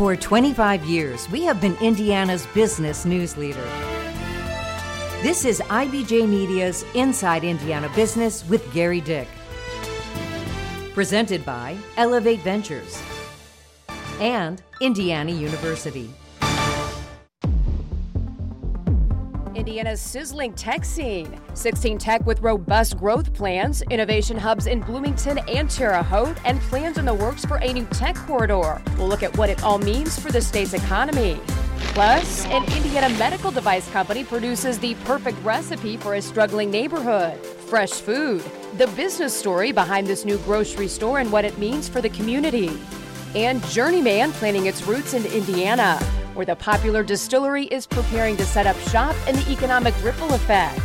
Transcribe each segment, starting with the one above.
For 25 years, we have been Indiana's business news leader. This is IBJ Media's Inside Indiana Business with Gerry Dick. Presented by Elevate Ventures and Indiana University. Indiana's sizzling tech scene. 16 Tech with robust growth plans, innovation hubs in Bloomington and Terre Haute, and plans in the works for a new tech corridor. We'll look at what it all means for the state's economy. Plus, an Indiana medical device company produces the perfect recipe for a struggling neighborhood fresh food, the business story behind this new grocery store and what it means for the community, and Journeyman planting its roots in Indiana where the popular distillery is preparing to set up shop and the economic ripple effect.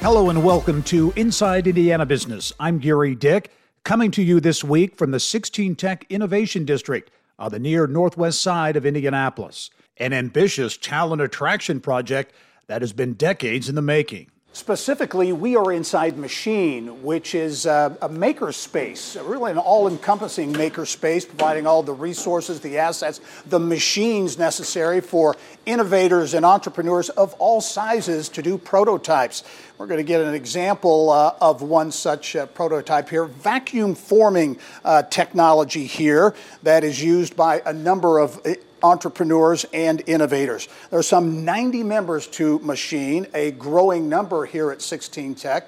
Hello and welcome to Inside Indiana Business. I'm Gerry Dick, coming to you this week from the 16 Tech Innovation District on the near northwest side of Indianapolis, an ambitious talent attraction project that has been decades in the making. Specifically, we are inside Machine, which is a, a maker space, really an all encompassing maker space, providing all the resources, the assets, the machines necessary for innovators and entrepreneurs of all sizes to do prototypes. We're going to get an example uh, of one such uh, prototype here vacuum forming uh, technology here that is used by a number of entrepreneurs and innovators. There are some 90 members to Machine, a growing number here at 16 Tech,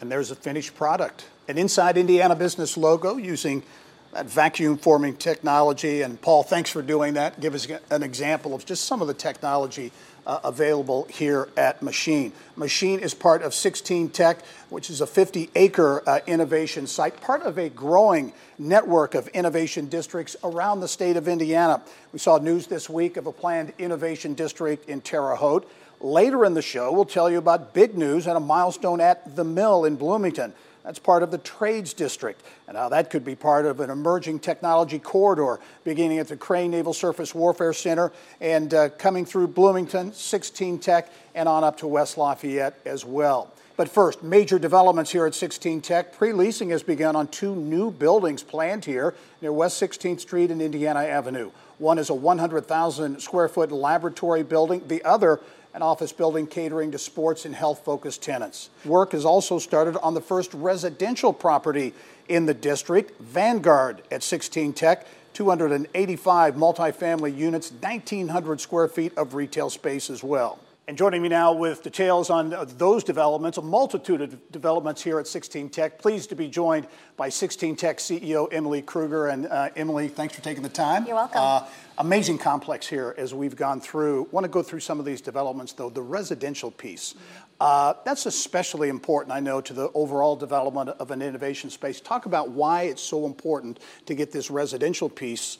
and there's a finished product. An Inside Indiana Business logo using that vacuum forming technology. And Paul, thanks for doing that. Give us an example of just some of the technology uh, available here at Machine. Machine is part of 16 Tech, which is a 50 acre uh, innovation site, part of a growing network of innovation districts around the state of Indiana. We saw news this week of a planned innovation district in Terre Haute. Later in the show, we'll tell you about big news and a milestone at the mill in Bloomington. That's part of the trades district, and how that could be part of an emerging technology corridor beginning at the Crane Naval Surface Warfare Center and uh, coming through Bloomington, 16 Tech, and on up to West Lafayette as well. But first, major developments here at 16 Tech. Pre leasing has begun on two new buildings planned here near West 16th Street and Indiana Avenue. One is a 100,000 square foot laboratory building, the other, an office building catering to sports and health focused tenants. Work has also started on the first residential property in the district, Vanguard at 16 Tech. 285 multifamily units, 1,900 square feet of retail space as well. And joining me now with details on those developments, a multitude of developments here at 16 Tech. Pleased to be joined by 16 Tech CEO Emily Krueger. And uh, Emily, thanks for taking the time. You're welcome. Uh, amazing complex here as we've gone through. Want to go through some of these developments though. The residential piece, uh, that's especially important, I know, to the overall development of an innovation space. Talk about why it's so important to get this residential piece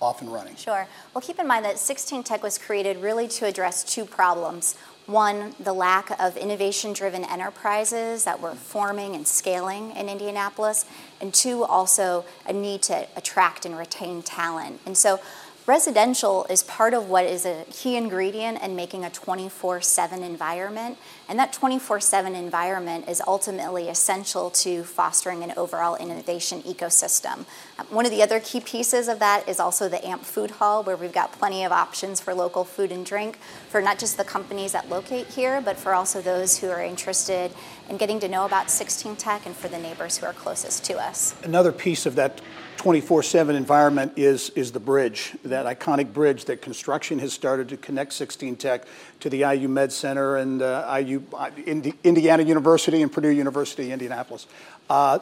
off and running? Sure. Well, keep in mind that 16 Tech was created really to address two problems. One, the lack of innovation driven enterprises that were forming and scaling in Indianapolis. And two, also a need to attract and retain talent. And so Residential is part of what is a key ingredient in making a 24 7 environment. And that 24 7 environment is ultimately essential to fostering an overall innovation ecosystem. One of the other key pieces of that is also the AMP Food Hall, where we've got plenty of options for local food and drink for not just the companies that locate here, but for also those who are interested in getting to know about 16 Tech and for the neighbors who are closest to us. Another piece of that 24/7 environment is is the bridge, that iconic bridge that construction has started to connect 16 Tech to the IU Med Center and uh, IU uh, Indiana University and Purdue University Indianapolis. Uh,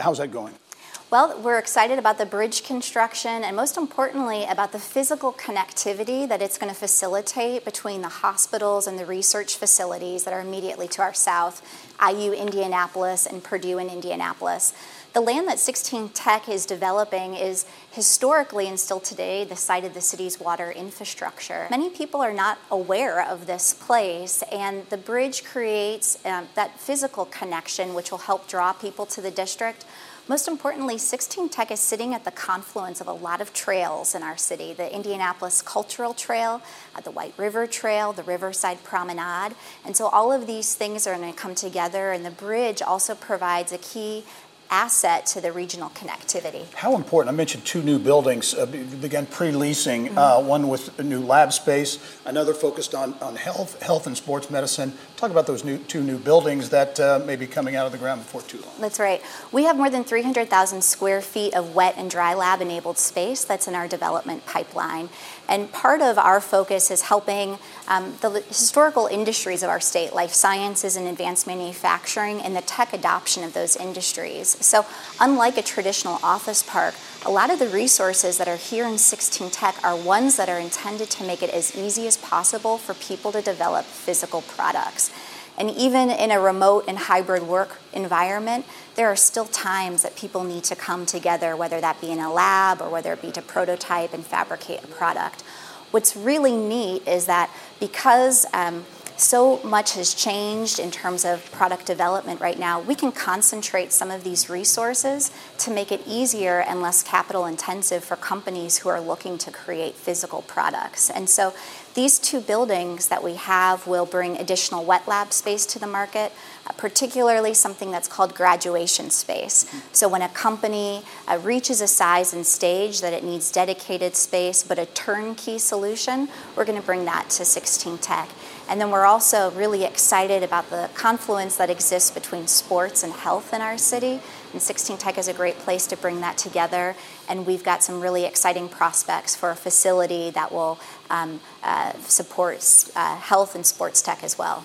how's that going? Well, we're excited about the bridge construction and most importantly about the physical connectivity that it's going to facilitate between the hospitals and the research facilities that are immediately to our south, IU Indianapolis and Purdue in Indianapolis. The land that 16 Tech is developing is historically and still today the site of the city's water infrastructure. Many people are not aware of this place, and the bridge creates um, that physical connection which will help draw people to the district. Most importantly, 16 Tech is sitting at the confluence of a lot of trails in our city the Indianapolis Cultural Trail, uh, the White River Trail, the Riverside Promenade. And so all of these things are going to come together, and the bridge also provides a key asset to the regional connectivity. How important? I mentioned two new buildings uh, began pre-leasing. Mm-hmm. Uh, one with a new lab space, another focused on, on health, health and sports medicine. Talk about those new two new buildings that uh, may be coming out of the ground before too long. That's right. We have more than 300,000 square feet of wet and dry lab enabled space that's in our development pipeline. And part of our focus is helping um, the historical industries of our state, life sciences and advanced manufacturing, and the tech adoption of those industries. So, unlike a traditional office park, a lot of the resources that are here in 16 Tech are ones that are intended to make it as easy as possible for people to develop physical products. And even in a remote and hybrid work environment, there are still times that people need to come together, whether that be in a lab or whether it be to prototype and fabricate a product. What's really neat is that because um, so much has changed in terms of product development right now, we can concentrate some of these resources to make it easier and less capital intensive for companies who are looking to create physical products. And so these two buildings that we have will bring additional wet lab space to the market, uh, particularly something that's called graduation space. So when a company uh, reaches a size and stage that it needs dedicated space but a turnkey solution, we're going to bring that to 16 Tech. And then we're also really excited about the confluence that exists between sports and health in our city. And 16 Tech is a great place to bring that together. And we've got some really exciting prospects for a facility that will um, uh, support uh, health and sports tech as well.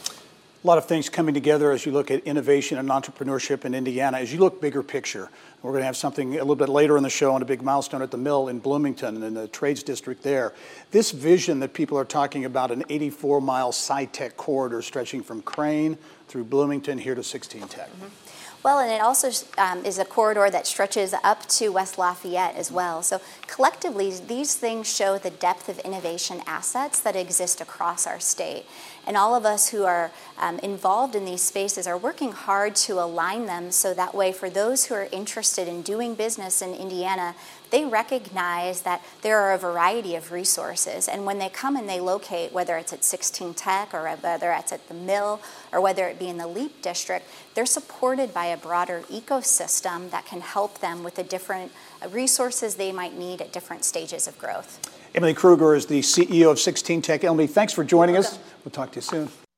A lot of things coming together as you look at innovation and entrepreneurship in Indiana. As you look bigger picture, we're going to have something a little bit later in the show on a big milestone at the mill in Bloomington in the trades district there. This vision that people are talking about an 84 mile SciTech corridor stretching from Crane through Bloomington here to 16 Tech. Mm-hmm. Well, and it also um, is a corridor that stretches up to West Lafayette as well. So collectively, these things show the depth of innovation assets that exist across our state. And all of us who are um, involved in these spaces are working hard to align them so that way, for those who are interested in doing business in Indiana, they recognize that there are a variety of resources. And when they come and they locate, whether it's at 16 Tech or whether it's at the mill or whether it be in the LEAP district, they're supported by a broader ecosystem that can help them with the different uh, resources they might need at different stages of growth. Emily Krueger is the CEO of 16 Tech. Emily, thanks for joining us. We'll talk to you soon.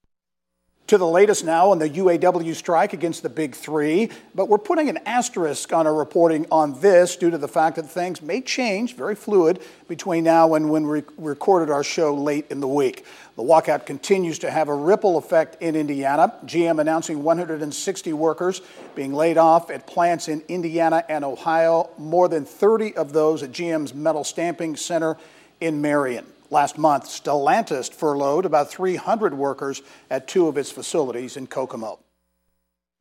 To the latest now on the UAW strike against the Big Three, but we're putting an asterisk on our reporting on this due to the fact that things may change, very fluid, between now and when we recorded our show late in the week. The walkout continues to have a ripple effect in Indiana. GM announcing 160 workers being laid off at plants in Indiana and Ohio, more than 30 of those at GM's metal stamping center in Marion. Last month, Stellantis furloughed about 300 workers at two of its facilities in Kokomo.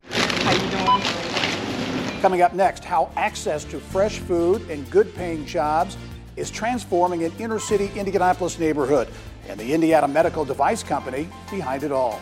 How you doing? Coming up next, how access to fresh food and good paying jobs is transforming an inner city Indianapolis neighborhood and the Indiana Medical Device Company behind it all.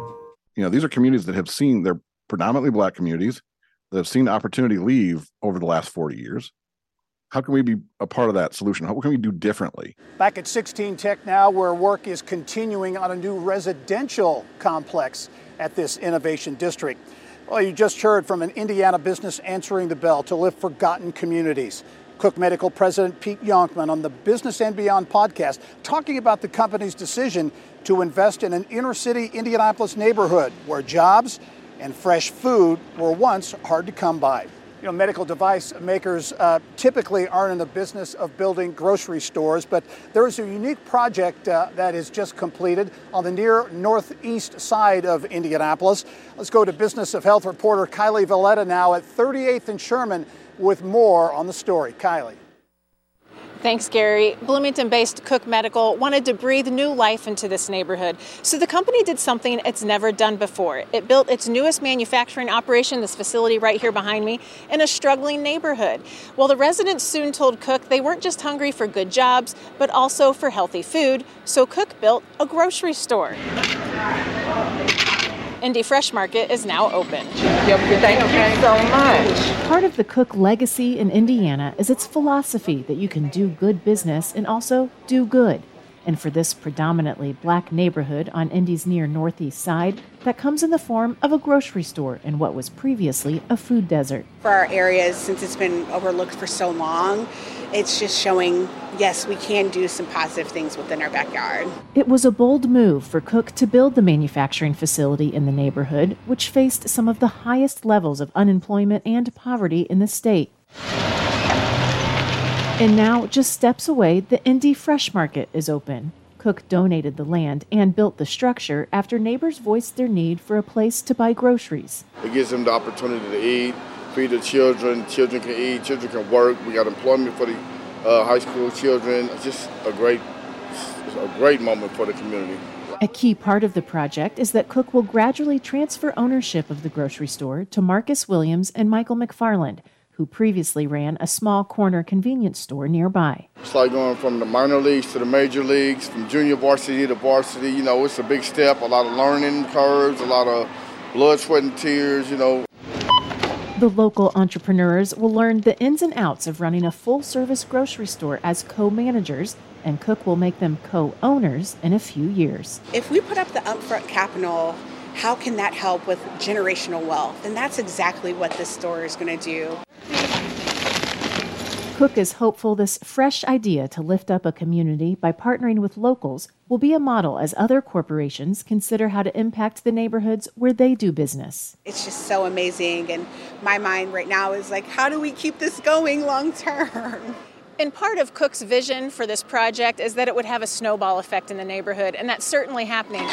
you know these are communities that have seen they're predominantly black communities that have seen opportunity leave over the last 40 years. How can we be a part of that solution? How can we do differently? Back at 16 tech now where work is continuing on a new residential complex at this innovation district. Well you just heard from an indiana business answering the bell to lift forgotten communities Cook Medical President Pete Yonkman on the Business and Beyond podcast, talking about the company's decision to invest in an inner city Indianapolis neighborhood where jobs and fresh food were once hard to come by. You know, medical device makers uh, typically aren't in the business of building grocery stores, but there is a unique project uh, that is just completed on the near northeast side of Indianapolis. Let's go to Business of Health reporter Kylie Veleta now at 38th and Sherman with more on the story. Kylie. Thanks, Gerry. Bloomington based Cook Medical wanted to breathe new life into this neighborhood. So the company did something it's never done before. It built its newest manufacturing operation, this facility right here behind me, in a struggling neighborhood. Well, the residents soon told Cook they weren't just hungry for good jobs, but also for healthy food. So Cook built a grocery store. Indy Fresh Market is now open. Thank you so much. Part of the Cook legacy in Indiana is its philosophy that you can do good business and also do good. And for this predominantly black neighborhood on Indy's near northeast side, that comes in the form of a grocery store in what was previously a food desert. For our areas, since it's been overlooked for so long, it's just showing yes, we can do some positive things within our backyard. It was a bold move for Cook to build the manufacturing facility in the neighborhood, which faced some of the highest levels of unemployment and poverty in the state. And now, just steps away, the Indy Fresh Market is open. Cook donated the land and built the structure after neighbors voiced their need for a place to buy groceries. It gives them the opportunity to eat, feed the children, children can eat, children can work. We got employment for the uh, high school children. It's just a great, a great moment for the community. A key part of the project is that Cook will gradually transfer ownership of the grocery store to Marcus Williams and Michael McFarland, who previously ran a small corner convenience store nearby. It's like going from the minor leagues to the major leagues, from junior varsity to varsity. You know, it's a big step, a lot of learning curves, a lot of blood, sweat, and tears, you know. The local entrepreneurs will learn the ins and outs of running a full service grocery store as co managers, and Cook will make them co owners in a few years. If we put up the upfront capital, how can that help with generational wealth? And that's exactly what this store is going to do. Cook is hopeful this fresh idea to lift up a community by partnering with locals will be a model as other corporations consider how to impact the neighborhoods where they do business. It's just so amazing. And my mind right now is like, how do we keep this going long term? And part of Cook's vision for this project is that it would have a snowball effect in the neighborhood, and that's certainly happening.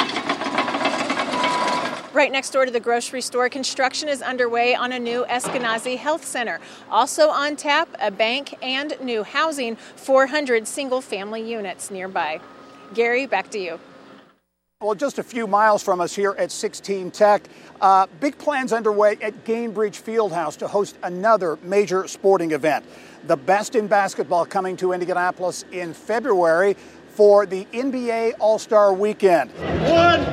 Right next door to the grocery store, construction is underway on a new Eskenazi Health Center. Also on tap, a bank and new housing, 400 single family units nearby. Gerry, back to you. Well, just a few miles from us here at 16 Tech, uh, big plans underway at Gainbridge Fieldhouse to host another major sporting event. The best in basketball coming to Indianapolis in February for the NBA All Star Weekend. One,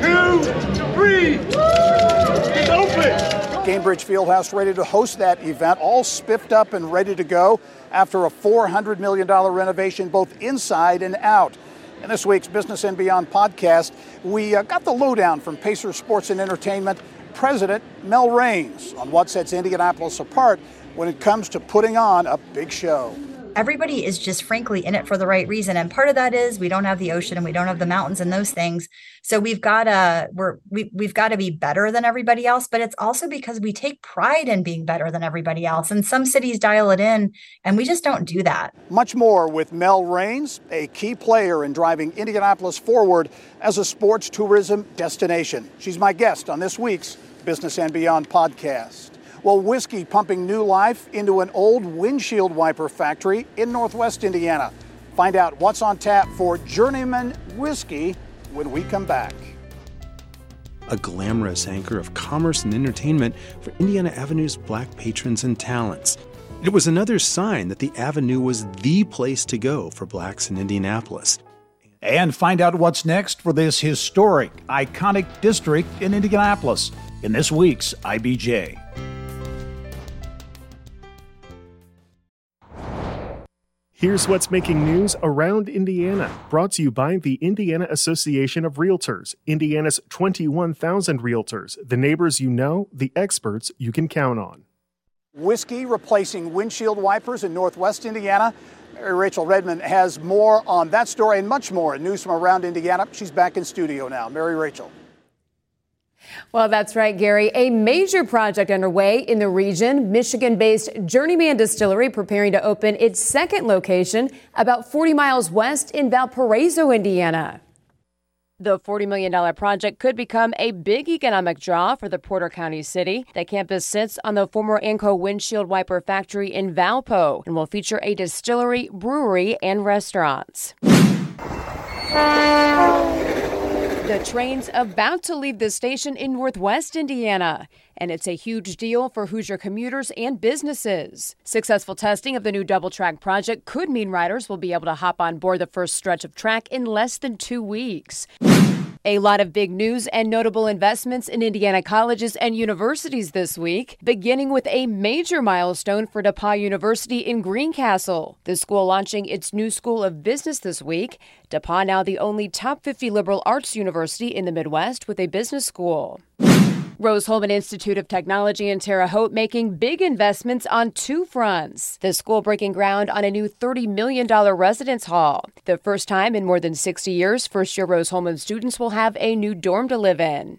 two, three. It's open. Gainbridge Fieldhouse ready to host that event, all spiffed up and ready to go after a $400 million renovation both inside and out. In this week's Business and Beyond podcast, we uh, got the lowdown from Pacer Sports and Entertainment President Mel Raines on what sets Indianapolis apart when it comes to putting on a big show everybody is just frankly in it for the right reason and part of that is we don't have the ocean and we don't have the mountains and those things so we've got to we're we, we've got to be better than everybody else but it's also because we take pride in being better than everybody else and some cities dial it in and we just don't do that. Much more with mel raines a key player in driving indianapolis forward as a sports tourism destination. She's my guest on this week's business and beyond podcast. Well, whiskey pumping new life into an old windshield wiper factory in northwest Indiana. Find out what's on tap for Journeyman Whiskey when we come back. A glamorous anchor of commerce and entertainment for Indiana Avenue's black patrons and talents. It was another sign that the Avenue was the place to go for blacks in Indianapolis. And find out what's next for this historic, iconic district in Indianapolis in this week's IBJ. Here's what's making news around Indiana, brought to you by the Indiana Association of Realtors, Indiana's 21,000 realtors, the neighbors you know, the experts you can count on. Whiskey replacing windshield wipers in northwest Indiana. Mary Rachel Redmond has more on that story and much more. News from around Indiana. She's back in studio now. Mary Rachel. Well, that's right, Gerry. A major project underway in the region. Michigan based Journeyman Distillery preparing to open its second location about 40 miles west in Valparaiso, Indiana. The $40 million project could become a big economic draw for the Porter County city. The campus sits on the former ANCO windshield wiper factory in Valpo and will feature a distillery, brewery, and restaurants. The train's about to leave the station in Northwest Indiana, and it's a huge deal for Hoosier commuters and businesses. Successful testing of the new double track project could mean riders will be able to hop on board the first stretch of track in less than two weeks. A lot of big news and notable investments in Indiana colleges and universities this week, beginning with a major milestone for DePauw University in Greencastle. The school launching its new School of Business this week. DePauw now the only top 50 liberal arts university in the Midwest with a business school. Rose-Hulman Institute of Technology in Terre Haute making big investments on two fronts. The school breaking ground on a new $30 million residence hall. The first time in more than 60 years, first year Rose-Hulman students will have a new dorm to live in.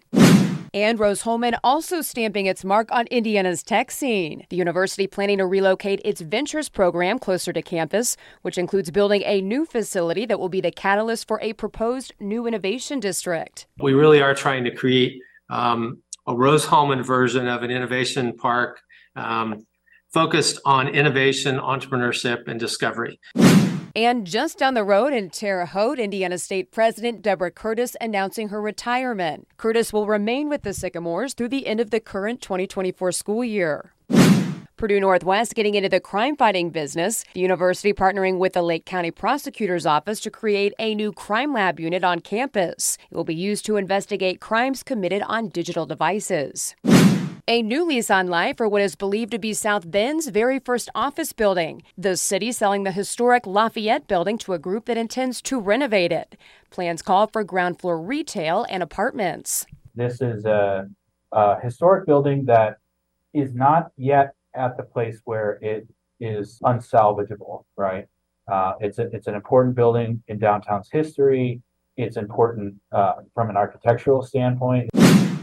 And Rose-Hulman also stamping its mark on Indiana's tech scene. The university planning to relocate its ventures program closer to campus, which includes building a new facility that will be the catalyst for a proposed new innovation district. We really are trying to create um, a Rose-Hulman version of an innovation park um, focused on innovation, entrepreneurship, and discovery. And just down the road in Terre Haute, Indiana State President Deborah Curtis announcing her retirement. Curtis will remain with the Sycamores through the end of the current 2024 school year. Purdue Northwest getting into the crime fighting business. The university partnering with the Lake County Prosecutor's Office to create a new crime lab unit on campus. It will be used to investigate crimes committed on digital devices. A new lease on life for what is believed to be South Bend's very first office building. The city selling the historic Lafayette building to a group that intends to renovate it. Plans call for ground floor retail and apartments. This is a, a historic building that is not yet at the place where it is unsalvageable, right? Uh, it's a, it's an important building in downtown's history. It's important uh, from an architectural standpoint.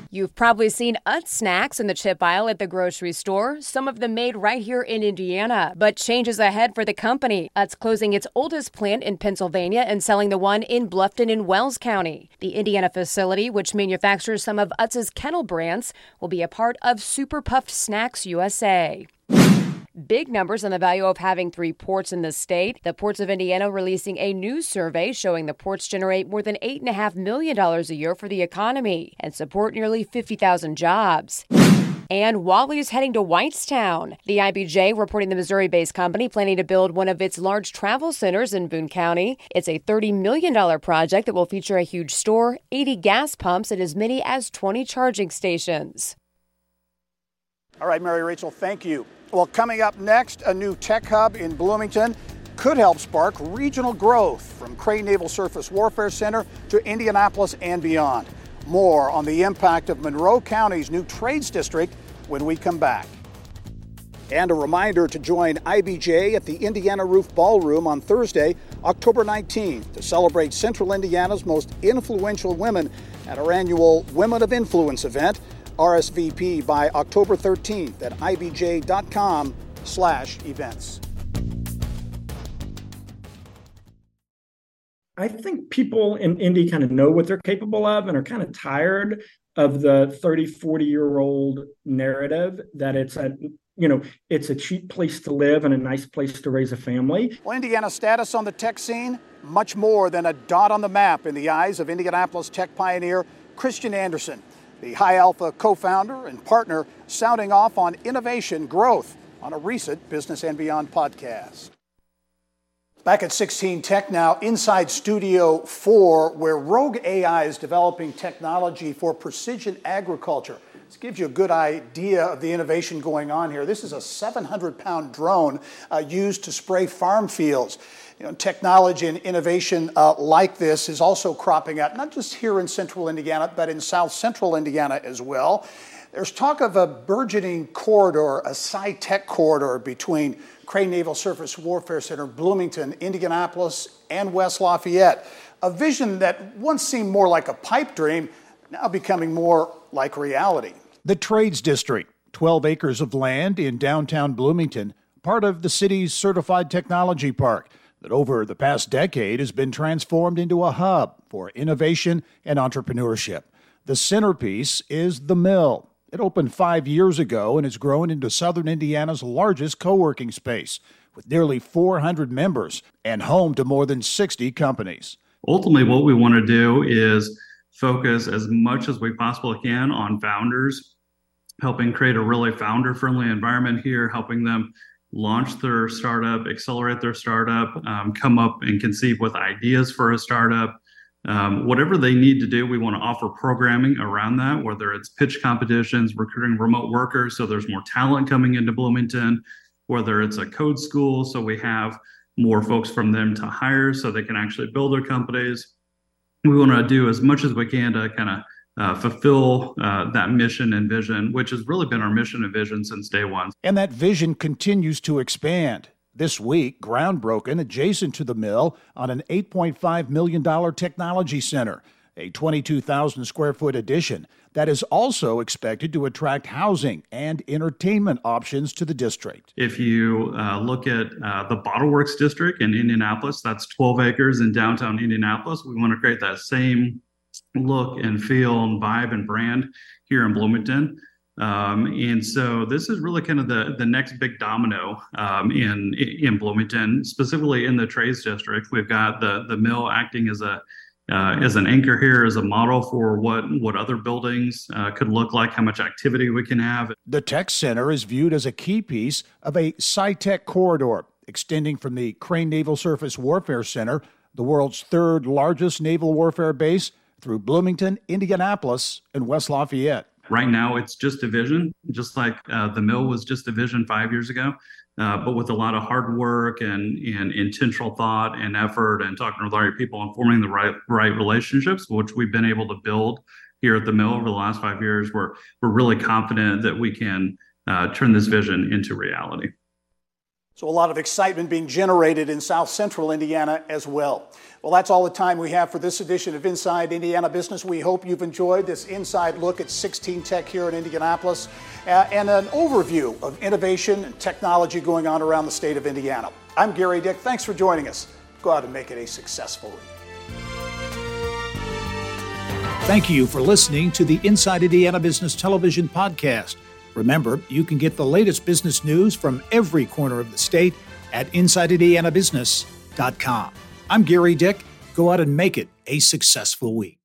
You've probably seen Utz snacks in the chip aisle at the grocery store, some of them made right here in Indiana. But changes ahead for the company. Utz closing its oldest plant in Pennsylvania and selling the one in Bluffton in Wells County. The Indiana facility, which manufactures some of Utz's kennel brands, will be a part of Super Puffed Snacks USA big numbers on the value of having three ports in the state. The Ports of Indiana releasing a new survey showing the ports generate more than $8.5 million a year for the economy and support nearly 50,000 jobs. And Wally is heading to Whitestown. The IBJ reporting the Missouri based company planning to build one of its large travel centers in Boone County. It's a $30 million project that will feature a huge store, 80 gas pumps, and as many as 20 charging stations. All right, Mary Rachel, thank you. Well, coming up next, a new tech hub in Bloomington could help spark regional growth from Crane Naval Surface Warfare Center to Indianapolis and beyond. More on the impact of Monroe County's new trades district when we come back. And a reminder to join IBJ at the Indiana Roof Ballroom on Thursday, October 19th, to celebrate Central Indiana's most influential women at our annual Women of Influence event. RSVP by October 13th at ibj.com slash events. I think people in Indy kind of know what they're capable of and are kind of tired of the 30, 40 year old narrative that it's a you know it's a cheap place to live and a nice place to raise a family. Well, Indiana's status on the tech scene, much more than a dot on the map in the eyes of Indianapolis tech pioneer Kristian Andersen the High Alpha co founder and partner, sounding off on innovation growth on a recent Business and Beyond podcast. Back at 16 Tech now, inside Studio 4, where Rogue AI is developing technology for precision agriculture. This gives you a good idea of the innovation going on here. This is a 700 pound drone uh, used to spray farm fields. You know, technology and innovation uh, like this is also cropping up, not just here in central Indiana, but in south central Indiana as well. There's talk of a burgeoning corridor, a sci tech corridor between Crane Naval Surface Warfare Center, Bloomington, Indianapolis, and West Lafayette. A vision that once seemed more like a pipe dream, now becoming more like reality. The Trades District, 12 acres of land in downtown Bloomington, part of the city's certified technology park. That over the past decade has been transformed into a hub for innovation and entrepreneurship. The centerpiece is The Mill. It opened five years ago and has grown into southern Indiana's largest co working space with nearly 400 members and home to more than 60 companies. Ultimately, what we want to do is focus as much as we possibly can on founders, helping create a really founder friendly environment here, helping them launch their startup, accelerate their startup, um, come up and conceive with ideas for a startup. Um, whatever they need to do, we want to offer programming around that, whether it's pitch competitions, recruiting remote workers, so there's more talent coming into Bloomington, whether it's a code school, so we have more folks from them to hire so they can actually build their companies we want to do as much as we can to kind of uh, fulfill uh, that mission and vision, which has really been our mission and vision since day one. And that vision continues to expand. This week, ground broken adjacent to the mill on an $8.5 million technology center a 22,000 square foot addition that is also expected to attract housing and entertainment options to the district. If you uh, look at uh, the Bottleworks district in Indianapolis, that's 12 acres in downtown Indianapolis. We want to create that same look and feel and vibe and brand here in Bloomington. Um, and so this is really kind of the the next big domino um, in in Bloomington, specifically in the trades district. We've got the the mill acting as a uh, as an anchor here as a model for what what other buildings uh, could look like, how much activity we can have. The tech center is viewed as a key piece of a SciTech corridor extending from the Crane Naval Surface Warfare Center, the world's third largest naval warfare base, through Bloomington, Indianapolis, and West Lafayette. Right now, it's just a vision, just like uh, the mill was just a vision five years ago uh, but with a lot of hard work and, and intentional thought and effort and talking with the people and forming the right right relationships, which we've been able to build here at the mill over the last five years, we're we're really confident that we can uh, turn this vision into reality. So, a lot of excitement being generated in south central Indiana as well. Well, that's all the time we have for this edition of Inside Indiana Business. We hope you've enjoyed this inside look at 16 Tech here in Indianapolis uh, and an overview of innovation and technology going on around the state of Indiana. I'm Gerry Dick. Thanks for joining us. Go out and make it a successful week. Thank you for listening to the Inside Indiana Business Television podcast. Remember, you can get the latest business news from every corner of the state at InsideIndianaBusiness.com. I'm Gerry Dick. Go out and make it a successful week.